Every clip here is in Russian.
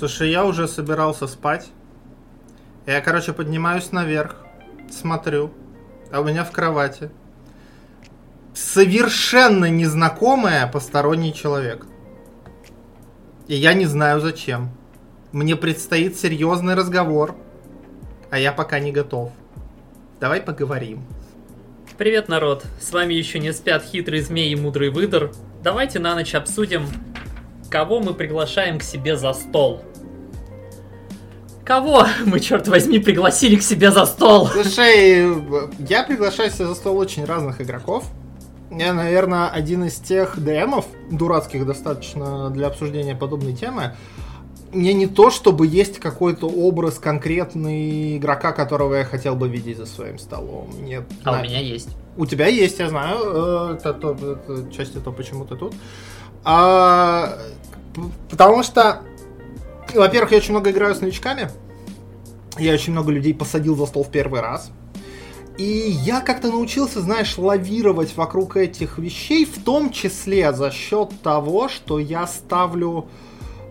Слушай, я уже собирался спать. Я, короче, поднимаюсь наверх, смотрю, а у меня в кровати совершенно незнакомая посторонний человек. И я не знаю зачем. Мне предстоит серьезный разговор, а я пока не готов. Давай поговорим. Привет, народ! С вами еще не спят хитрый змей и мудрый выдор. Давайте на ночь обсудим, кого мы приглашаем к себе за стол. Кого мы, черт возьми, пригласили к себе за стол? Слушай, я приглашаю себе за стол очень разных игроков. Я, наверное, один из тех ДМов, дурацких достаточно для обсуждения подобной темы. Мне не то, чтобы есть какой-то образ конкретный игрока, которого я хотел бы видеть за своим столом. Нет. А на- у меня есть. У тебя есть, я знаю. э, Это, то, это часть то, почему ты тут. А, потому что, во-первых, я очень много играю с новичками. Я очень много людей посадил за стол в первый раз. И я как-то научился, знаешь, лавировать вокруг этих вещей, в том числе за счет того, что я ставлю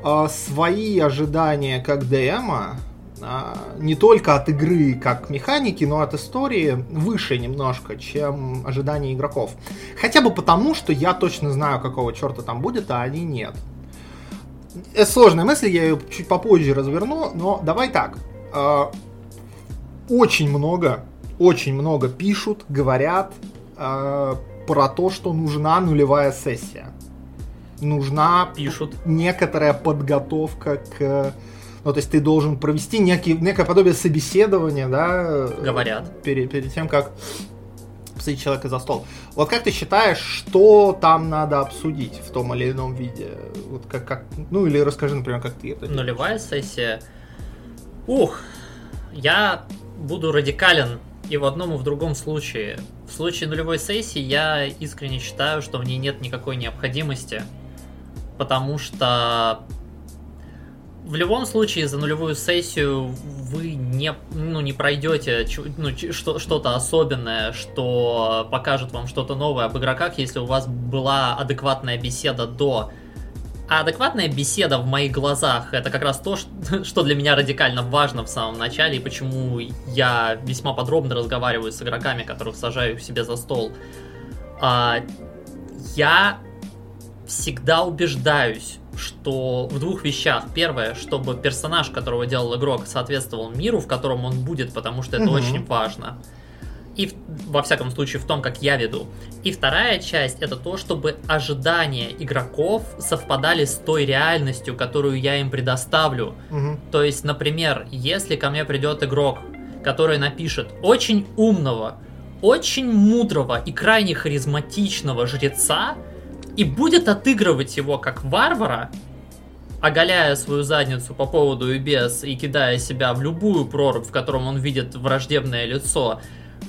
э, свои ожидания как ДМа, а, не только от игры как механики, но от истории выше немножко, чем ожидания игроков. Хотя бы потому, что я точно знаю, какого черта там будет, а они нет. Это сложная мысль, я ее чуть попозже разверну, но давай так. А, Очень много, очень много пишут, говорят а, про то, что нужна нулевая сессия. Нужна Пишут. некоторая подготовка к... Ну, то есть ты должен провести некий, некое подобие собеседования, да? Говорят. Перед, перед тем, как посадить человека за стол. Вот как ты считаешь, что там надо обсудить в том или ином виде? Вот как, как, ну, или расскажи, например, как ты это делаешь. Нулевая сессия. Ух, я буду радикален и в одном, и в другом случае. В случае нулевой сессии я искренне считаю, что в ней нет никакой необходимости, потому что в любом случае за нулевую сессию вы не, ну, не пройдете ну, что-то особенное, что покажет вам что-то новое об игроках, если у вас была адекватная беседа до. А адекватная беседа в моих глазах это как раз то, что для меня радикально важно в самом начале, и почему я весьма подробно разговариваю с игроками, которых сажаю к себе за стол. А, я всегда убеждаюсь, что в двух вещах. Первое, чтобы персонаж, которого делал игрок, соответствовал миру, в котором он будет, потому что это Мгм. очень важно. И в- во всяком случае в том, как я веду. И вторая часть это то, чтобы ожидания игроков совпадали с той реальностью, которую я им предоставлю. Мгм. То есть, например, если ко мне придет игрок, который напишет очень умного, очень мудрого и крайне харизматичного жреца, и будет отыгрывать его как варвара, оголяя свою задницу по поводу и без, и кидая себя в любую прорубь, в котором он видит враждебное лицо,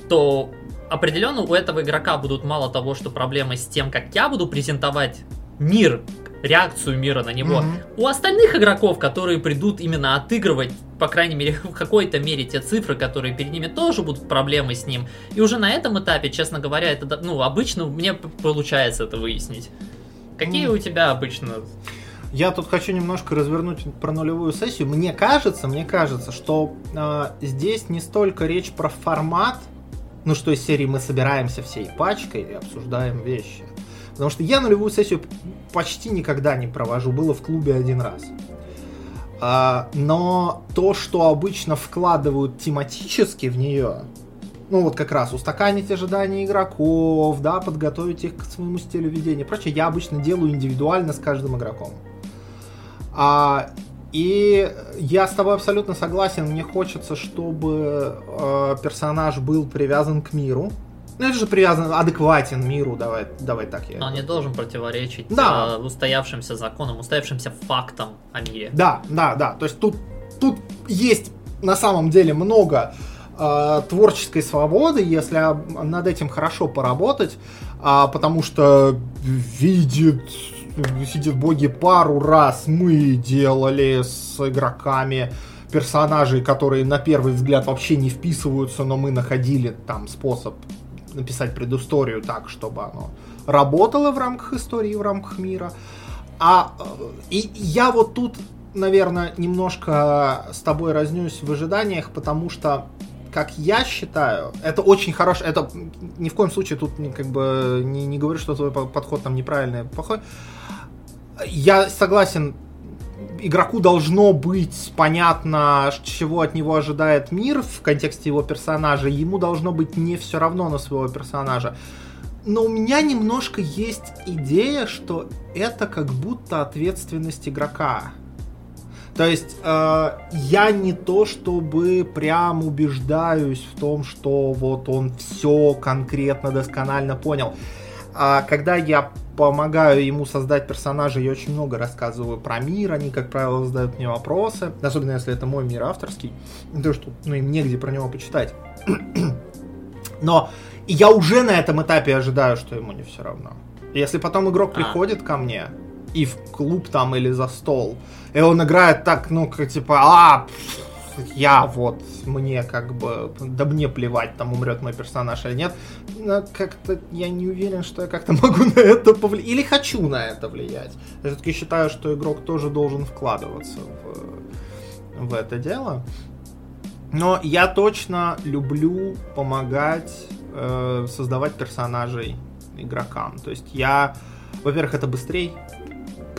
то определенно у этого игрока будут мало того, что проблемы с тем, как я буду презентовать мир, реакцию мира на него. Мгм. У остальных игроков, которые придут именно отыгрывать, по крайней мере, в какой-то мере те цифры, которые перед ними тоже будут проблемы с ним. И уже на этом этапе, честно говоря, это, ну, обычно мне получается это выяснить. Какие М. у тебя обычно? Я тут хочу немножко развернуть про нулевую сессию. Мне кажется, мне кажется, что э, здесь не столько речь про формат, ну что из серии мы собираемся всей пачкой и обсуждаем вещи. Потому что я нулевую сессию почти никогда не провожу, было в клубе один раз. А, но то, что обычно вкладывают тематически в нее, ну вот как раз устаканить ожидания игроков, да, подготовить их к своему стилю ведения и прочее, я обычно делаю индивидуально с каждым игроком. А, и я с тобой абсолютно согласен, мне хочется, чтобы э, персонаж был привязан к миру. Ну это же привязан, адекватен миру, давай, давай так я. Он не должен противоречить Да. э, устоявшимся законам, устоявшимся фактам о мире. Да, да, да. То есть тут, тут есть на самом деле много э, творческой свободы, если над этим хорошо поработать, а, потому что видит, видит боги пару раз мы делали с игроками персонажей, которые на первый взгляд вообще не вписываются, но мы находили там способ написать предысторию так, чтобы оно работало в рамках истории, в рамках мира. А э, и я вот тут наверное, немножко с тобой разнюсь в ожиданиях, потому что как я считаю, это очень хорошо, это ни в коем случае тут как бы не, не говорю, что твой подход там неправильный, плохой. Я согласен, игроку должно быть понятно, чего от него ожидает мир в контексте его персонажа, ему должно быть не все равно на своего персонажа. Но у меня немножко есть идея, что это как будто ответственность игрока. То есть э, я не то чтобы прям убеждаюсь в том, что вот он все конкретно досконально понял. А когда я помогаю ему создать персонажа, я очень много рассказываю про мир, они, как правило, задают мне вопросы, особенно если это мой мир авторский, то что ну, им негде про него почитать. Но я уже на этом этапе ожидаю, что ему не все равно. Если потом игрок а. приходит ко мне, и в клуб там или за стол. И он играет так, ну, как типа, а, я вот, мне как бы, да мне плевать, там умрет мой персонаж или нет. Как-то я не уверен, что я как-то могу на это повлиять. Или хочу на это влиять. Я все-таки считаю, что игрок тоже должен вкладываться в, в это дело. Но я точно люблю помогать э, создавать персонажей игрокам. То есть я, во-первых, это быстрее,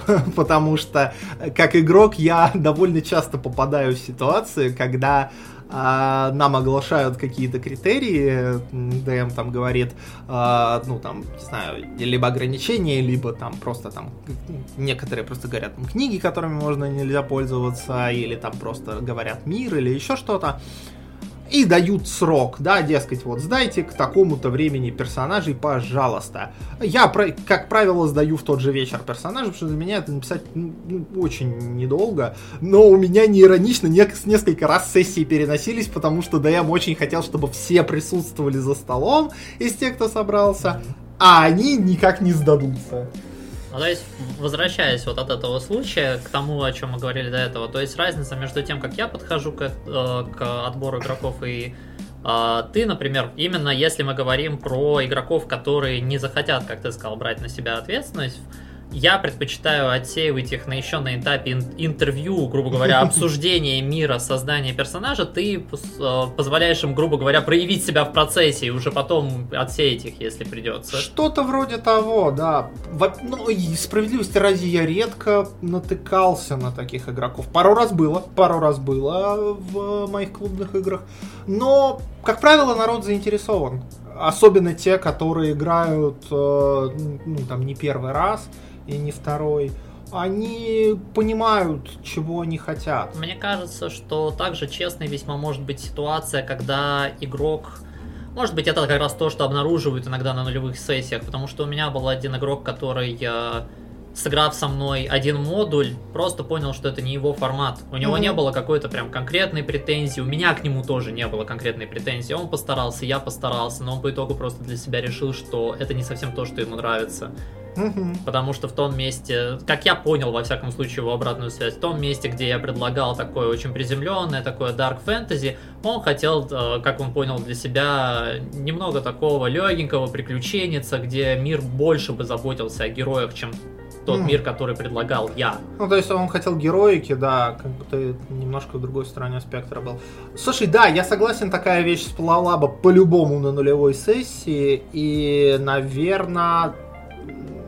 потому что как игрок я довольно часто попадаю в ситуации, когда а, нам оглашают какие-то критерии, ДМ там говорит, а, ну там, не знаю, либо ограничения, либо там просто там некоторые просто говорят книги, которыми можно нельзя пользоваться, или там просто говорят мир, или еще что-то и дают срок, да, дескать, вот сдайте к такому-то времени персонажей, пожалуйста. Я, как правило, сдаю в тот же вечер персонажей, потому что для меня это написать ну, очень недолго, но у меня не иронично несколько раз сессии переносились, потому что ДМ очень хотел, чтобы все присутствовали за столом из тех, кто собрался, а они никак не сдадутся. Ну, то есть, возвращаясь вот от этого случая к тому, о чем мы говорили до этого, то есть разница между тем, как я подхожу к, э, к отбору игроков и э, ты, например, именно если мы говорим про игроков, которые не захотят, как ты сказал, брать на себя ответственность, я предпочитаю отсеивать их на еще на этапе интервью, грубо говоря, обсуждения мира, создания персонажа. Ты э, позволяешь им, грубо говоря, проявить себя в процессе и уже потом отсеять их, если придется. Что-то вроде того, да. Ну, и справедливости ради я редко натыкался на таких игроков. Пару раз было, пару раз было в моих клубных играх. Но, как правило, народ заинтересован. Особенно те, которые играют, э, ну, там, не первый раз и не второй, они понимают, чего они хотят. Мне кажется, что также честной весьма может быть ситуация, когда игрок... Может быть, это как раз то, что обнаруживают иногда на нулевых сессиях, потому что у меня был один игрок, который э, сыграв со мной один модуль, просто понял, что это не его формат. У него mm-hmm. не было какой-то прям конкретной претензии, у меня к нему тоже не было конкретной претензии. Он постарался, я постарался, но он по итогу просто для себя решил, что это не совсем то, что ему нравится. Потому что в том месте, как я понял, во всяком случае, его обратную связь, в том месте, где я предлагал такое очень приземленное, такое dark fantasy, он хотел, э, как он понял для себя, немного такого легенького приключенница, где мир больше бы заботился о героях, чем тот mm. мир, который предлагал я. Ну, то есть он хотел героики, да, как бы ты немножко в другой стороне спектра был. Слушай, да, я согласен, такая вещь всплыла бы по-любому на нулевой сессии, и, наверное,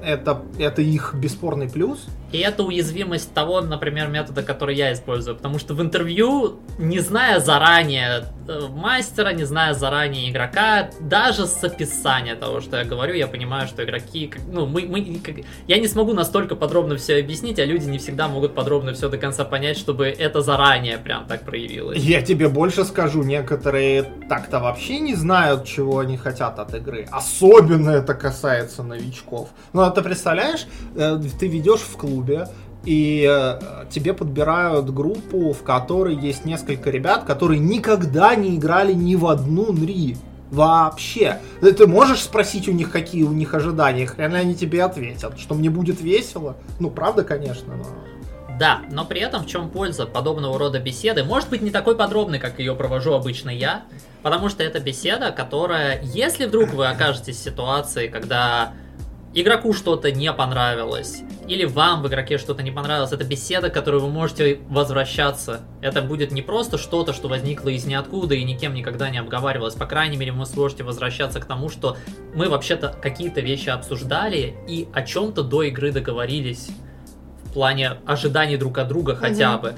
это, это их бесспорный плюс. И это уязвимость того, например, метода, который я использую. Потому что в интервью, не зная заранее э, мастера, не зная заранее игрока, даже с описания того, что я говорю, я понимаю, что игроки... Ну, мы, мы, я не смогу настолько подробно все объяснить, а люди не всегда могут подробно все до конца понять, чтобы это заранее прям так проявилось. Я тебе больше скажу, некоторые так-то вообще не знают, чего они хотят от игры. Особенно это касается новичков. Ну, а ты представляешь, э, ты ведешь в клуб клубе, и э, тебе подбирают группу, в которой есть несколько ребят, которые никогда не играли ни в одну НРИ. Вообще. Ты можешь спросить у них, какие у них ожидания, хрен они тебе ответят, что мне будет весело. Ну, правда, конечно, но... Да, но при этом в чем польза подобного рода беседы? Может быть не такой подробной, как ее провожу обычно я, потому что это беседа, которая, если вдруг вы окажетесь в ситуации, когда игроку что-то не понравилось, или вам в игроке что-то не понравилось, это беседа, к которой вы можете возвращаться. Это будет не просто что-то, что возникло из ниоткуда и никем никогда не обговаривалось. По крайней мере, вы сможете возвращаться к тому, что мы вообще-то какие-то вещи обсуждали и о чем-то до игры договорились. В плане ожиданий друг от друга хотя бы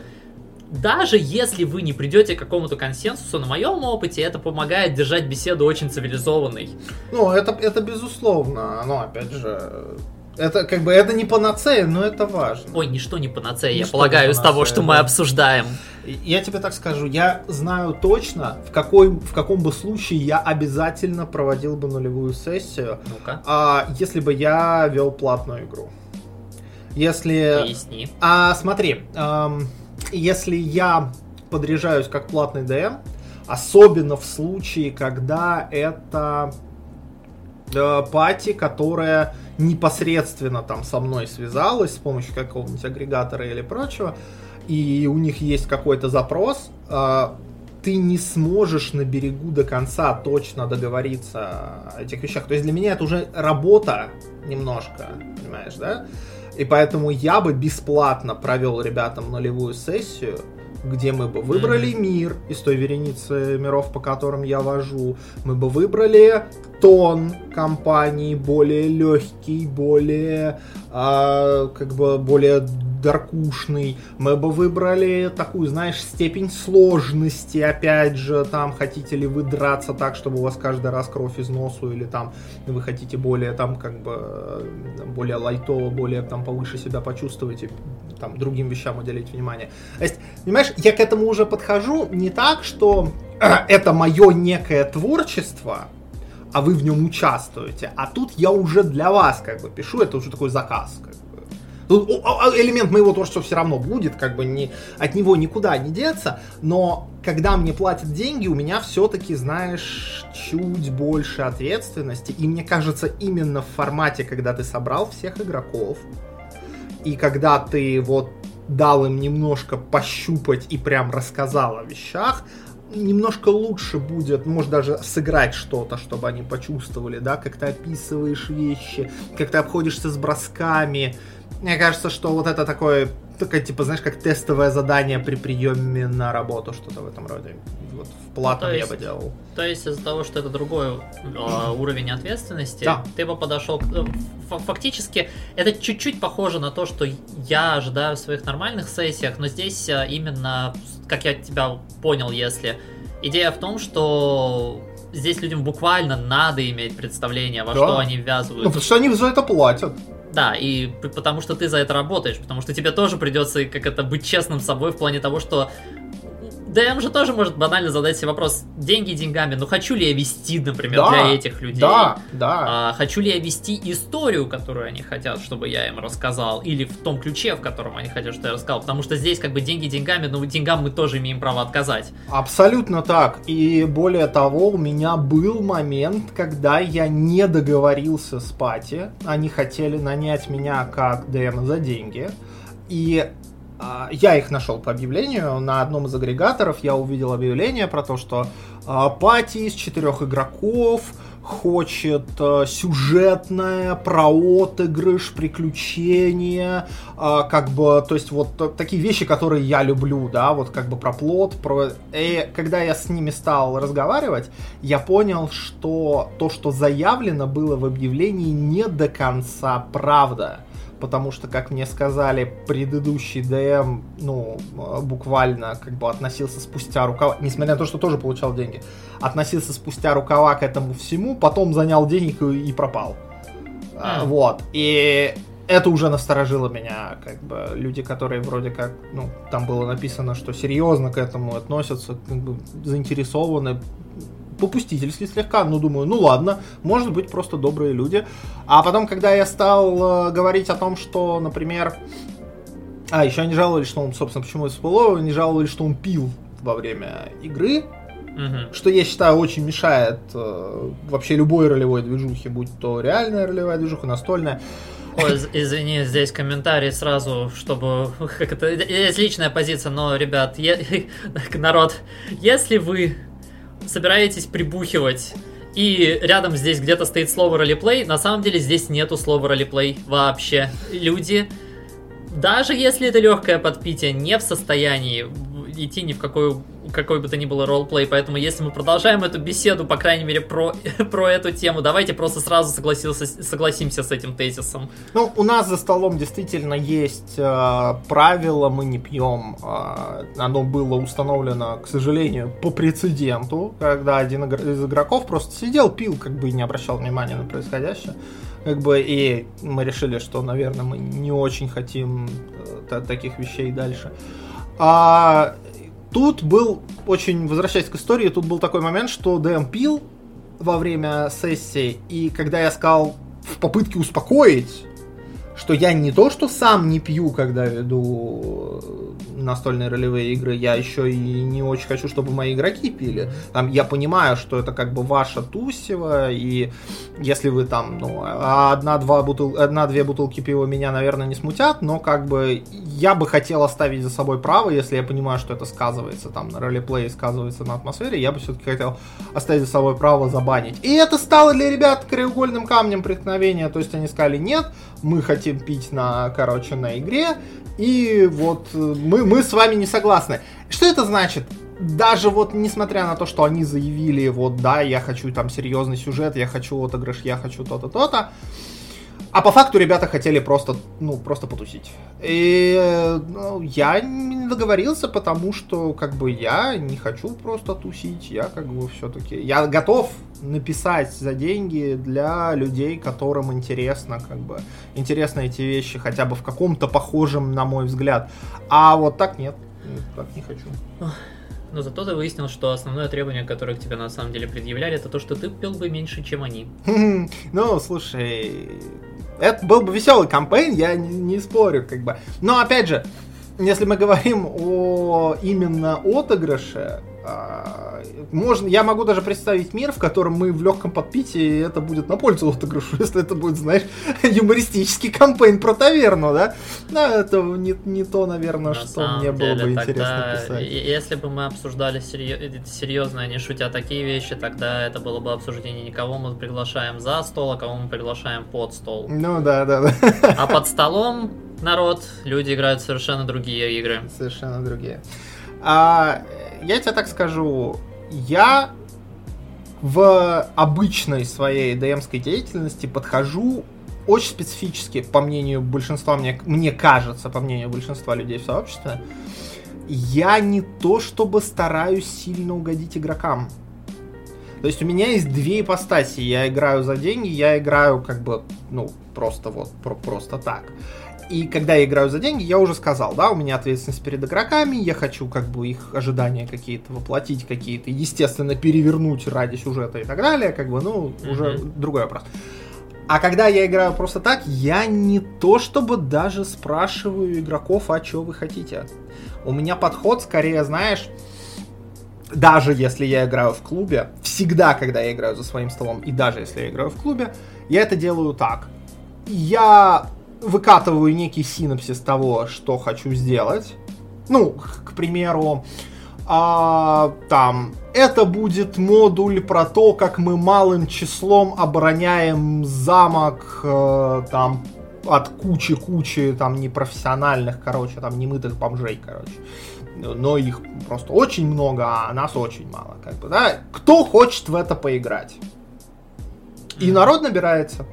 даже если вы не придете к какому-то консенсусу, на моем опыте это помогает держать беседу очень цивилизованной. Ну, это, это безусловно. Но, опять же, это как бы это не панацея, но это важно. Ой, ничто не панацея, ничто я полагаю, из того, что да. мы обсуждаем. Я тебе так скажу, я знаю точно, в, какой, в каком бы случае я обязательно проводил бы нулевую сессию, ну а, если бы я вел платную игру. Если... Поясни. А, смотри, эм, если я подряжаюсь как платный DM, особенно в случае, когда это э, пати, которая непосредственно там со мной связалась с помощью какого-нибудь агрегатора или прочего, и у них есть какой-то запрос, э, ты не сможешь на берегу до конца точно договориться о этих вещах. То есть для меня это уже работа немножко, понимаешь, да? И поэтому я бы бесплатно провел ребятам нулевую сессию, где мы бы выбрали mm-hmm. мир из той вереницы миров, по которым я вожу. Мы бы выбрали тон компании более легкий, более э, как бы более даркушный. Мы бы выбрали такую, знаешь, степень сложности, опять же, там, хотите ли вы драться так, чтобы у вас каждый раз кровь из носу, или там вы хотите более, там, как бы, более лайтово, более, там, повыше себя почувствовать и там, другим вещам уделить внимание. То есть, понимаешь, я к этому уже подхожу не так, что это мое некое творчество, а вы в нем участвуете. А тут я уже для вас как бы пишу, это уже такой заказ. Как Тут а, а, элемент моего творчества все равно будет, как бы не, от него никуда не деться, но когда мне платят деньги, у меня все-таки, знаешь, чуть больше ответственности. И мне кажется, именно в формате, когда ты собрал всех игроков, и когда ты вот дал им немножко пощупать и прям рассказал о вещах, немножко лучше будет, может даже сыграть что-то, чтобы они почувствовали, да, как ты описываешь вещи, как ты обходишься с бросками, мне кажется, что вот это такое, такое, типа, знаешь, как тестовое задание при приеме на работу, что-то в этом роде. Вот в платном ну, есть, я бы делал. То есть из-за того, что это другой э, уровень ответственности, да. ты бы подошел к... Э, фактически, это чуть-чуть похоже на то, что я ожидаю в своих нормальных сессиях, но здесь э, именно, как я тебя понял, если... Идея в том, что здесь людям буквально надо иметь представление, во да. что они ввязывают. Ну, потому что они за это платят. Да, и потому что ты за это работаешь, потому что тебе тоже придется как это быть честным с собой в плане того, что ДМ же тоже может банально задать себе вопрос, деньги деньгами, но хочу ли я вести, например, да, для этих людей? Да, да. А, хочу ли я вести историю, которую они хотят, чтобы я им рассказал, или в том ключе, в котором они хотят, чтобы я рассказал, потому что здесь как бы деньги деньгами, но деньгам мы тоже имеем право отказать. Абсолютно так, и более того, у меня был момент, когда я не договорился с Пати, они хотели нанять меня как ДМ за деньги, и я их нашел по объявлению. На одном из агрегаторов я увидел объявление про то, что а, пати из четырех игроков хочет э, сюжетное, про отыгрыш, приключения, э, как бы, то есть вот э, такие вещи, которые я люблю, да, вот как бы про плод, про... И когда я с ними стал разговаривать, я понял, что то, что заявлено было в объявлении, не до конца правда потому что, как мне сказали, предыдущий ДМ, ну, буквально как бы относился спустя рукава, несмотря на то, что тоже получал деньги, относился спустя рукава к этому всему, потом занял денег и, и пропал. Mm. Вот. И это уже насторожило меня, как бы люди, которые вроде как, ну, там было написано, что серьезно к этому относятся, как бы заинтересованы, попустительски слегка, ну думаю, ну ладно, может быть просто добрые люди. А потом, когда я стал э, говорить о том, что, например, а еще они жаловались, что он, собственно, почему всплыло, они жаловались, что он пил во время игры, угу. что я считаю очень мешает э, вообще любой ролевой движухе, будь то реальная ролевая движуха, настольная. Ой, извини, здесь комментарий сразу, чтобы... Как это... Есть личная позиция, но, ребят, я, народ, если вы собираетесь прибухивать и рядом здесь где-то стоит слово ролеплей. На самом деле здесь нету слова ролеплей вообще. Люди, даже если это легкое подпитие, не в состоянии идти ни в какую какой бы то ни было ролплей, поэтому если мы продолжаем эту беседу, по крайней мере, про, про эту тему, давайте просто сразу согласился, согласимся с этим тезисом. Ну, у нас за столом действительно есть э, правило, мы не пьем. Э, оно было установлено, к сожалению, по прецеденту, когда один из игроков просто сидел, пил, как бы и не обращал внимания на происходящее. Как бы и мы решили, что, наверное, мы не очень хотим э, таких вещей дальше. А Тут был, очень возвращаясь к истории, тут был такой момент, что ДМ пил во время сессии, и когда я сказал в попытке успокоить, что я не то, что сам не пью, когда веду э, настольные ролевые игры, я еще и не очень хочу, чтобы мои игроки пили. Там я понимаю, что это как бы ваша тусева, и если вы там, ну, одна-два бутыл... одна-две бутылки пива меня, наверное, не смутят, но как бы я бы хотел оставить за собой право, если я понимаю, что это сказывается там на ролеплее, сказывается на атмосфере, я бы все-таки хотел оставить за собой право забанить. И это стало для ребят краеугольным камнем преткновения, то есть они сказали, нет, мы хотим пить на, короче, на игре, и вот э, мы, мы с вами не согласны. Что это значит? Даже вот несмотря на то, что они заявили, вот да, я хочу там серьезный сюжет, я хочу отыгрыш, я хочу то-то, то-то, а по факту ребята хотели просто, ну, просто потусить. И ну, я не договорился, потому что, как бы, я не хочу просто тусить. Я, как бы, все-таки... Я готов написать за деньги для людей, которым интересно, как бы, интересны эти вещи, хотя бы в каком-то похожем, на мой взгляд. А вот так нет. Так не хочу. Но зато ты выяснил, что основное требование, которое к тебе на самом деле предъявляли, это то, что ты пил бы меньше, чем они. Ну, слушай, это был бы веселый кампейн, я не, не спорю, как бы. Но опять же, если мы говорим о именно отыгрыше, можно, я могу даже представить мир, в котором мы в легком подпитии, и это будет на пользу отыгрышу, если это будет, знаешь, юмористический кампейн про таверну, да? Да, это не, не то, наверное, на что мне было бы интересно писать. Если бы мы обсуждали серьезно, а не шутя такие вещи, тогда это было бы обсуждение не кого мы приглашаем за стол, а кого мы приглашаем под стол. Ну да, да, да. А под столом народ, люди играют совершенно другие игры. Совершенно другие. А, я тебе так скажу, я в обычной своей ДМской деятельности подхожу очень специфически, по мнению большинства, мне, мне кажется, по мнению большинства людей в сообществе, я не то чтобы стараюсь сильно угодить игрокам. То есть у меня есть две ипостаси. Я играю за деньги, я играю как бы, ну, просто вот, про просто так. И когда я играю за деньги, я уже сказал, да, у меня ответственность перед игроками, я хочу как бы их ожидания какие-то воплотить, какие-то, естественно, перевернуть ради сюжета и так далее, как бы, ну, mm-hmm. уже другой вопрос. А когда я играю просто так, я не то чтобы даже спрашиваю игроков, а что вы хотите. У меня подход скорее, знаешь, даже если я играю в клубе, всегда, когда я играю за своим столом, и даже если я играю в клубе, я это делаю так. Я выкатываю некий синапсис того, что хочу сделать. Ну, к, примеру, а, там, это будет модуль про то, как мы малым числом обороняем замок, э, там, от кучи-кучи, там, непрофессиональных, короче, там, немытых бомжей, короче. Но их просто очень много, а нас очень мало, как бы, да. Кто хочет в это поиграть? И народ набирается.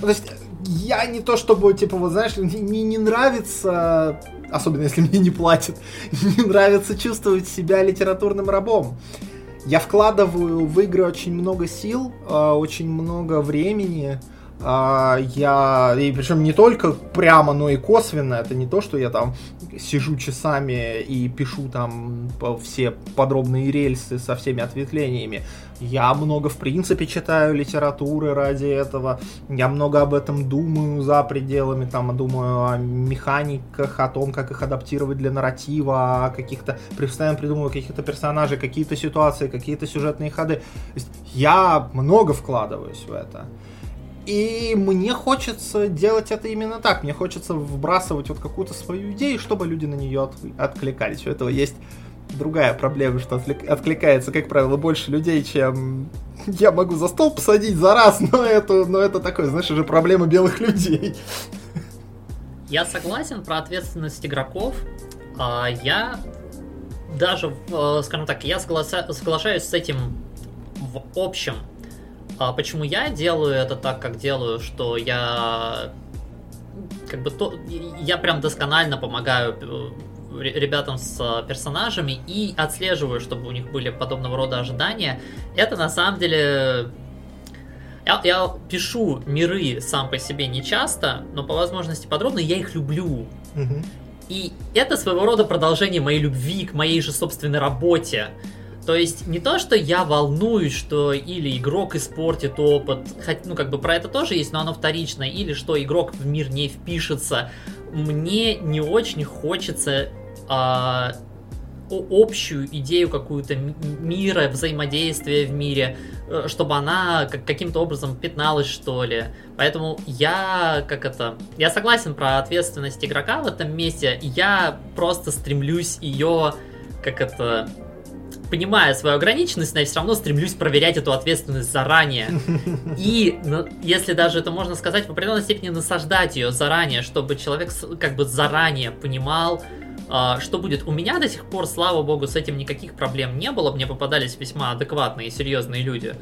То есть я не то чтобы, типа, вот знаешь, мне не нравится, особенно если мне не платят, не нравится чувствовать себя литературным рабом. Я вкладываю в игры очень много сил, а, очень много времени, а, я, и причем не только прямо, но и косвенно, это не то, что я там сижу часами и пишу там все подробные рельсы со всеми ответвлениями. Я много, в принципе, читаю литературы ради этого, я много об этом думаю за пределами, там, думаю о механиках, о том, как их адаптировать для нарратива, о каких-то, постоянно придумываю каких-то персонажей, какие-то ситуации, какие-то сюжетные ходы. Я много вкладываюсь в это. И мне хочется делать это именно так. Мне хочется вбрасывать вот какую-то свою идею, чтобы люди на нее от, откликались. У этого есть другая проблема, что откликается, как правило, больше людей, чем я могу за стол посадить за раз, но это, но это такое, знаешь, уже проблема белых людей. Я согласен про ответственность игроков. А, я даже, э, скажем так, я соглашаюсь с этим в общем. А почему я делаю это так, как делаю, что я как бы то, я прям досконально помогаю э, ребятам с э, персонажами и отслеживаю, чтобы у них были подобного рода ожидания. Это на самом деле я, я пишу миры сам по себе не часто, но по возможности подробно я их люблю. Угу. И это своего рода продолжение моей любви к моей же собственной работе. То есть не то, что я волнуюсь, что или игрок испортит опыт, хоть, ну как бы про это тоже есть, но оно вторично, или что игрок в мир не впишется. Мне не очень хочется а, общую идею какую-то мира, взаимодействия в мире, э, чтобы она каким-то образом пятналась, что ли. Поэтому я, как это, я согласен про ответственность игрока в этом месте, я просто стремлюсь ее, как это, понимая свою ограниченность, но я все равно стремлюсь проверять эту ответственность заранее. И, ну, если даже это можно сказать, в определенной степени насаждать ее заранее, чтобы человек как бы заранее понимал, что будет? У меня до сих пор, слава богу, с этим никаких проблем не было. Мне попадались весьма адекватные и серьезные люди.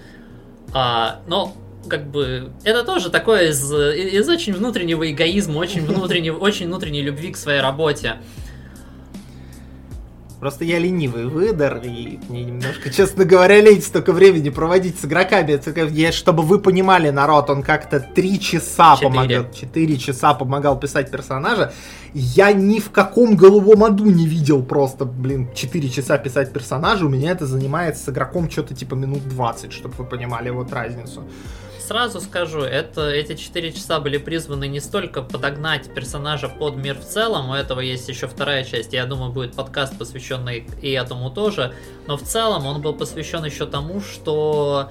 А, но как бы это тоже такое из, из очень внутреннего эгоизма, очень внутреннего, очень внутренней любви к своей работе. Просто я ленивый выдор, и мне немножко, честно говоря, лень столько времени проводить с игроками. Я, чтобы вы понимали, народ, он как-то три часа помогал, четыре часа помогал писать персонажа. Я ни в каком голубом аду не видел просто, блин, четыре часа писать персонажа. У меня это занимает с игроком что-то типа минут 20, чтобы вы понимали вот разницу сразу скажу, это, эти 4 часа были призваны не столько подогнать персонажа под мир в целом, у этого есть еще вторая часть, я думаю, будет подкаст, посвященный и этому тоже, но в целом он был посвящен еще тому, что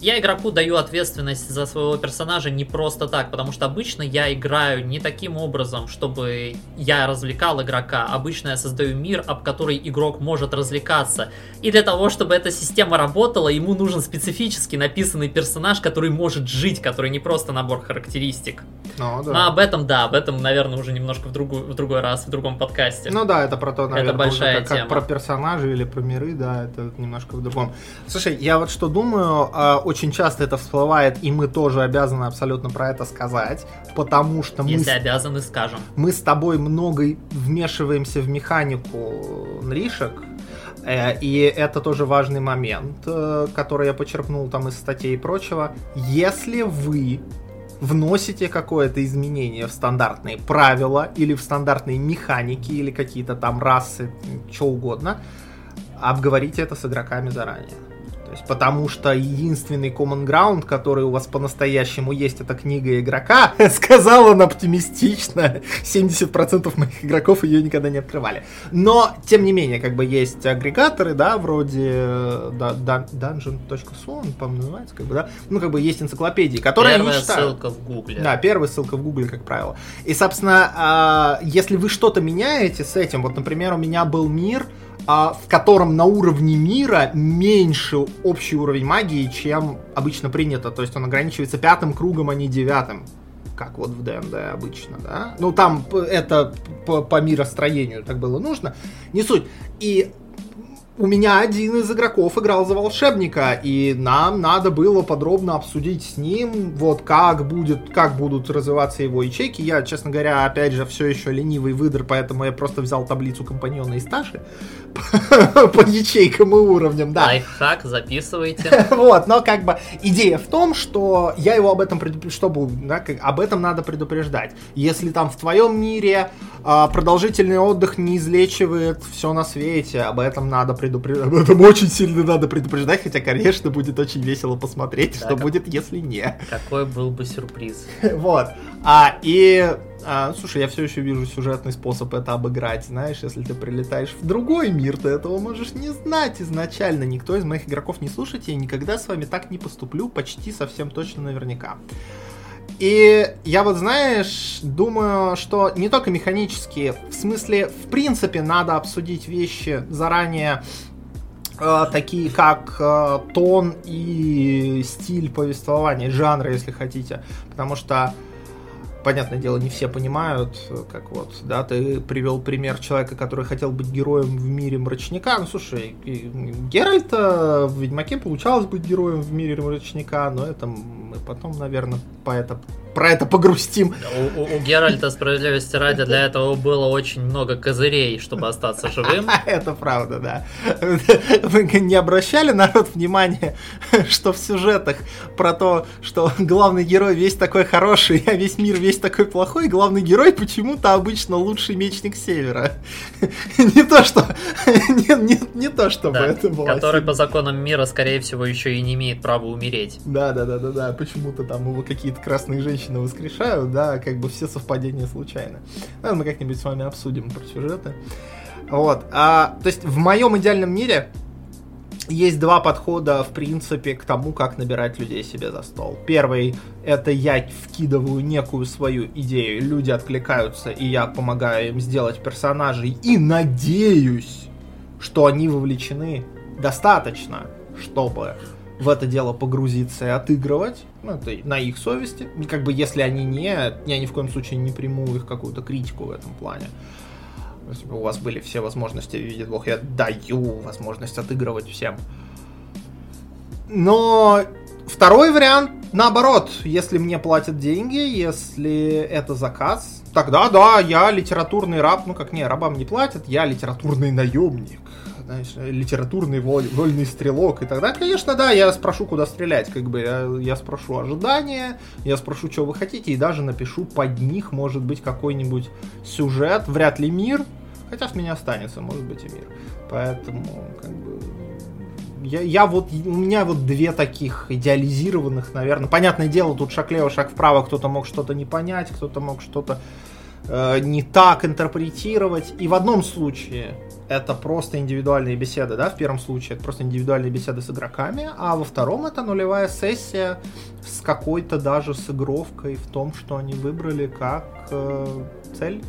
я игроку даю ответственность за своего персонажа не просто так, потому что обычно я играю не таким образом, чтобы я развлекал игрока. Обычно я создаю мир, об который игрок может развлекаться. И для того, чтобы эта система работала, ему нужен специфически написанный персонаж, который может жить, который не просто набор характеристик. Ну, да. Но об этом, да, об этом, наверное, уже немножко в, другую, в другой раз, в другом подкасте. Ну да, это про то, наверное, это большая как, тема. как про персонажи или про миры, да, это немножко в другом. Слушай, я вот что думаю, а, очень часто это всплывает, и мы тоже обязаны абсолютно про это сказать, потому что мы... Если обязаны, скажем. Мы с тобой много вмешиваемся в механику нришек, э, и это тоже важный момент, э, который я почерпнул там из статей и прочего. Если вы вносите какое-то изменение в стандартные правила или в стандартные механики или какие-то там расы, что угодно, обговорите это с игроками заранее есть, потому что единственный common ground, который у вас по-настоящему есть, это книга игрока, сказал он оптимистично. 70% моих игроков ее никогда не открывали. Но, тем не менее, как бы есть агрегаторы, да, вроде да, да, dungeon.su, он, по-моему, называется, как бы, да, ну, как бы есть энциклопедии, которые Первая ссылка в гугле. Да, первая ссылка в гугле, как правило. И, собственно, а, если вы что-то меняете с этим, вот, например, у меня был мир, в котором на уровне мира меньше общий уровень магии, чем обычно принято. То есть он ограничивается пятым кругом, а не девятым. Как вот в ДНД обычно, да? Ну, там это по, по миростроению так было нужно. Не суть. И у меня один из игроков играл за волшебника, и нам надо было подробно обсудить с ним, вот как будет, как будут развиваться его ячейки. Я, честно говоря, опять же, все еще ленивый выдр, поэтому я просто взял таблицу компаньона из Таши по ячейкам и уровням, да. Лайфхак, записывайте. Вот, но как бы идея в том, что я его об этом чтобы, об этом надо предупреждать. Если там в твоем мире а, продолжительный отдых не излечивает все на свете, об этом надо предупреждать. Об этом очень сильно надо предупреждать, хотя, конечно, будет очень весело посмотреть, да, что как... будет, если не. Какой был бы сюрприз. Вот. А, и а, слушай, я все еще вижу сюжетный способ это обыграть. Знаешь, если ты прилетаешь в другой мир, ты этого можешь не знать изначально. Никто из моих игроков не слушайте, я никогда с вами так не поступлю, почти совсем точно наверняка. И я вот, знаешь, думаю, что не только механические, в смысле, в принципе, надо обсудить вещи заранее, э, такие как э, тон и стиль повествования, жанра, если хотите. Потому что понятное дело, не все понимают, как вот, да, ты привел пример человека, который хотел быть героем в мире мрачника. Ну, слушай, Геральта в Ведьмаке получалось быть героем в мире мрачника, но это мы потом, наверное, по это про это погрустим. У, у, у Геральта, справедливости ради, для этого было очень много козырей, чтобы остаться живым. Это правда, да. Вы не обращали народ внимания, что в сюжетах про то, что главный герой весь такой хороший, а весь мир весь такой плохой, главный герой почему-то обычно лучший мечник Севера. Не то, что... Не, не, не то, чтобы да, это было. Который по законам мира, скорее всего, еще и не имеет права умереть. Да, да, да, да, да. Почему-то там его какие-то красные женщины женщины воскрешают, да, как бы все совпадения случайны. Наверное, мы как-нибудь с вами обсудим про сюжеты. Вот. А, то есть в моем идеальном мире есть два подхода, в принципе, к тому, как набирать людей себе за стол. Первый — это я вкидываю некую свою идею, люди откликаются, и я помогаю им сделать персонажей, и надеюсь, что они вовлечены достаточно, чтобы в это дело погрузиться и отыгрывать, ну, это на их совести. Как бы если они не, я ни в коем случае не приму их какую-то критику в этом плане. Если бы у вас были все возможности, видит Бог, я даю возможность отыгрывать всем. Но второй вариант наоборот, если мне платят деньги, если это заказ, тогда да, я литературный раб, ну как не, рабам не платят, я литературный наемник знаешь, литературный воль, вольный стрелок. И тогда, конечно, да, я спрошу, куда стрелять. Как бы я, я спрошу ожидания, я спрошу, что вы хотите, и даже напишу под них, может быть, какой-нибудь сюжет, вряд ли мир. Хотя с меня останется, может быть, и мир. Поэтому, как бы, я, я вот, у меня вот две таких идеализированных, наверное. Понятное дело, тут шаг лево, шаг вправо, кто-то мог что-то не понять, кто-то мог что-то э, не так интерпретировать. И в одном случае это просто индивидуальные беседы, да, в первом случае это просто индивидуальные беседы с игроками, а во втором это нулевая сессия с какой-то даже сыгровкой в том, что они выбрали как э, цель.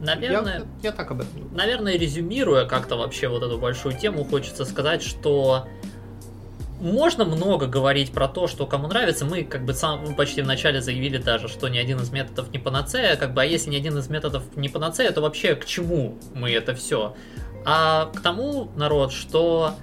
Наверное, я, я так об этом думаю. Наверное, резюмируя как-то вообще вот эту большую тему, хочется сказать, что можно много говорить про то, что кому нравится. Мы как бы сам, ну, почти в начале заявили даже, что ни один из методов не панацея. Как бы, а если ни один из методов не панацея, то вообще к чему мы это все? А к тому, народ, что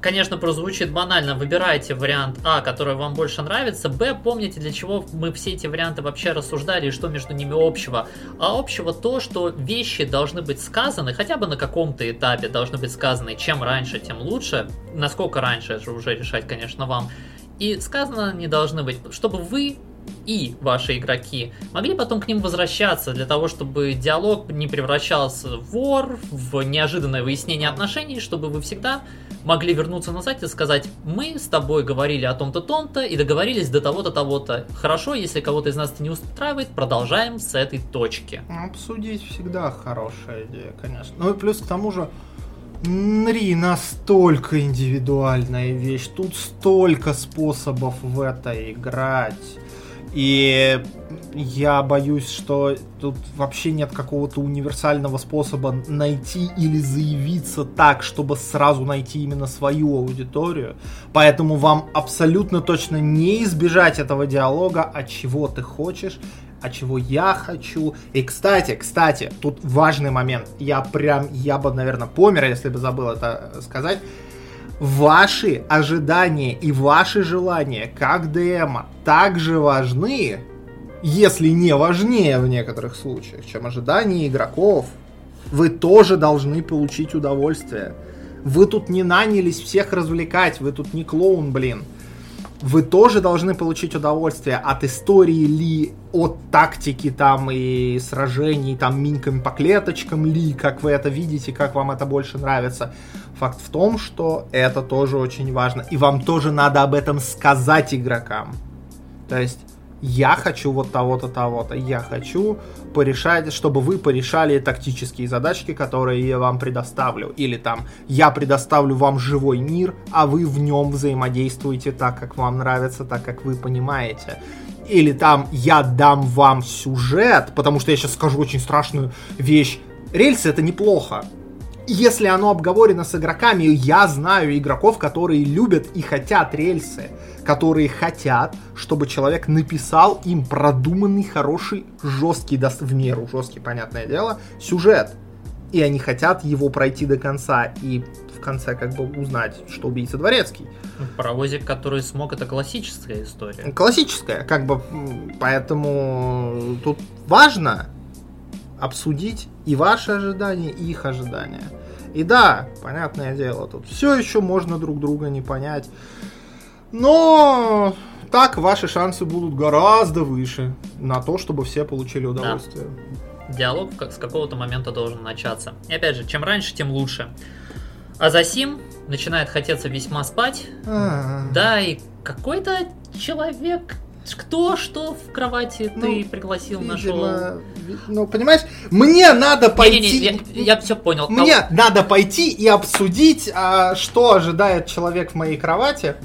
конечно, прозвучит банально. Выбирайте вариант А, который вам больше нравится. Б, помните, для чего мы все эти варианты вообще рассуждали и что между ними общего. А общего то, что вещи должны быть сказаны, хотя бы на каком-то этапе должны быть сказаны. Чем раньше, тем лучше. Насколько раньше, это уже решать, конечно, вам. И сказано не должны быть, чтобы вы и ваши игроки могли потом к ним возвращаться для того, чтобы диалог не превращался в вор, в неожиданное выяснение отношений, чтобы вы всегда могли вернуться назад и сказать, мы с тобой говорили о том-то, том-то и договорились до того-то, того-то. Хорошо, если кого-то из нас это не устраивает, продолжаем с этой точки. Обсудить всегда хорошая идея, конечно. Ну и плюс к тому же, Нри настолько индивидуальная вещь, тут столько способов в это играть. И я боюсь, что тут вообще нет какого-то универсального способа найти или заявиться так, чтобы сразу найти именно свою аудиторию. Поэтому вам абсолютно точно не избежать этого диалога, от а чего ты хочешь, а чего я хочу. И, кстати, кстати, тут важный момент. Я прям, я бы, наверное, помер, если бы забыл это сказать ваши ожидания и ваши желания как ДМа также важны, если не важнее в некоторых случаях, чем ожидания игроков. Вы тоже должны получить удовольствие. Вы тут не нанялись всех развлекать, вы тут не клоун, блин вы тоже должны получить удовольствие от истории ли, от тактики там и сражений там минками по клеточкам ли, как вы это видите, как вам это больше нравится. Факт в том, что это тоже очень важно. И вам тоже надо об этом сказать игрокам. То есть я хочу вот того-то, того-то, я хочу порешать, чтобы вы порешали тактические задачки, которые я вам предоставлю. Или там, я предоставлю вам живой мир, а вы в нем взаимодействуете так, как вам нравится, так, как вы понимаете. Или там, я дам вам сюжет, потому что я сейчас скажу очень страшную вещь. Рельсы это неплохо, если оно обговорено с игроками, я знаю игроков, которые любят и хотят рельсы, которые хотят, чтобы человек написал им продуманный, хороший, жесткий, в меру жесткий, понятное дело, сюжет. И они хотят его пройти до конца и в конце как бы узнать, что убийца дворецкий. Ну, паровозик, который смог, это классическая история. Классическая, как бы, поэтому тут важно обсудить и ваши ожидания, и их ожидания. И да, понятное дело, тут все еще можно друг друга не понять. Но так ваши шансы будут гораздо выше на то, чтобы все получили удовольствие. Да. Диалог как с какого-то момента должен начаться. И опять же, чем раньше, тем лучше. А за сим начинает хотеться весьма спать. А-а-а. Да, и какой-то человек кто что в кровати ну, ты пригласил, видимо, нашел? Ну, понимаешь, мне надо пойти... Не, не, не, я, я все понял. Мне а... надо пойти и обсудить, а, что ожидает человек в моей кровати.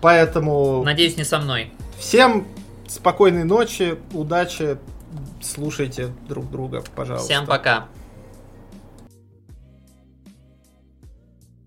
Поэтому... Надеюсь, не со мной. Всем спокойной ночи, удачи, слушайте друг друга, пожалуйста. Всем пока.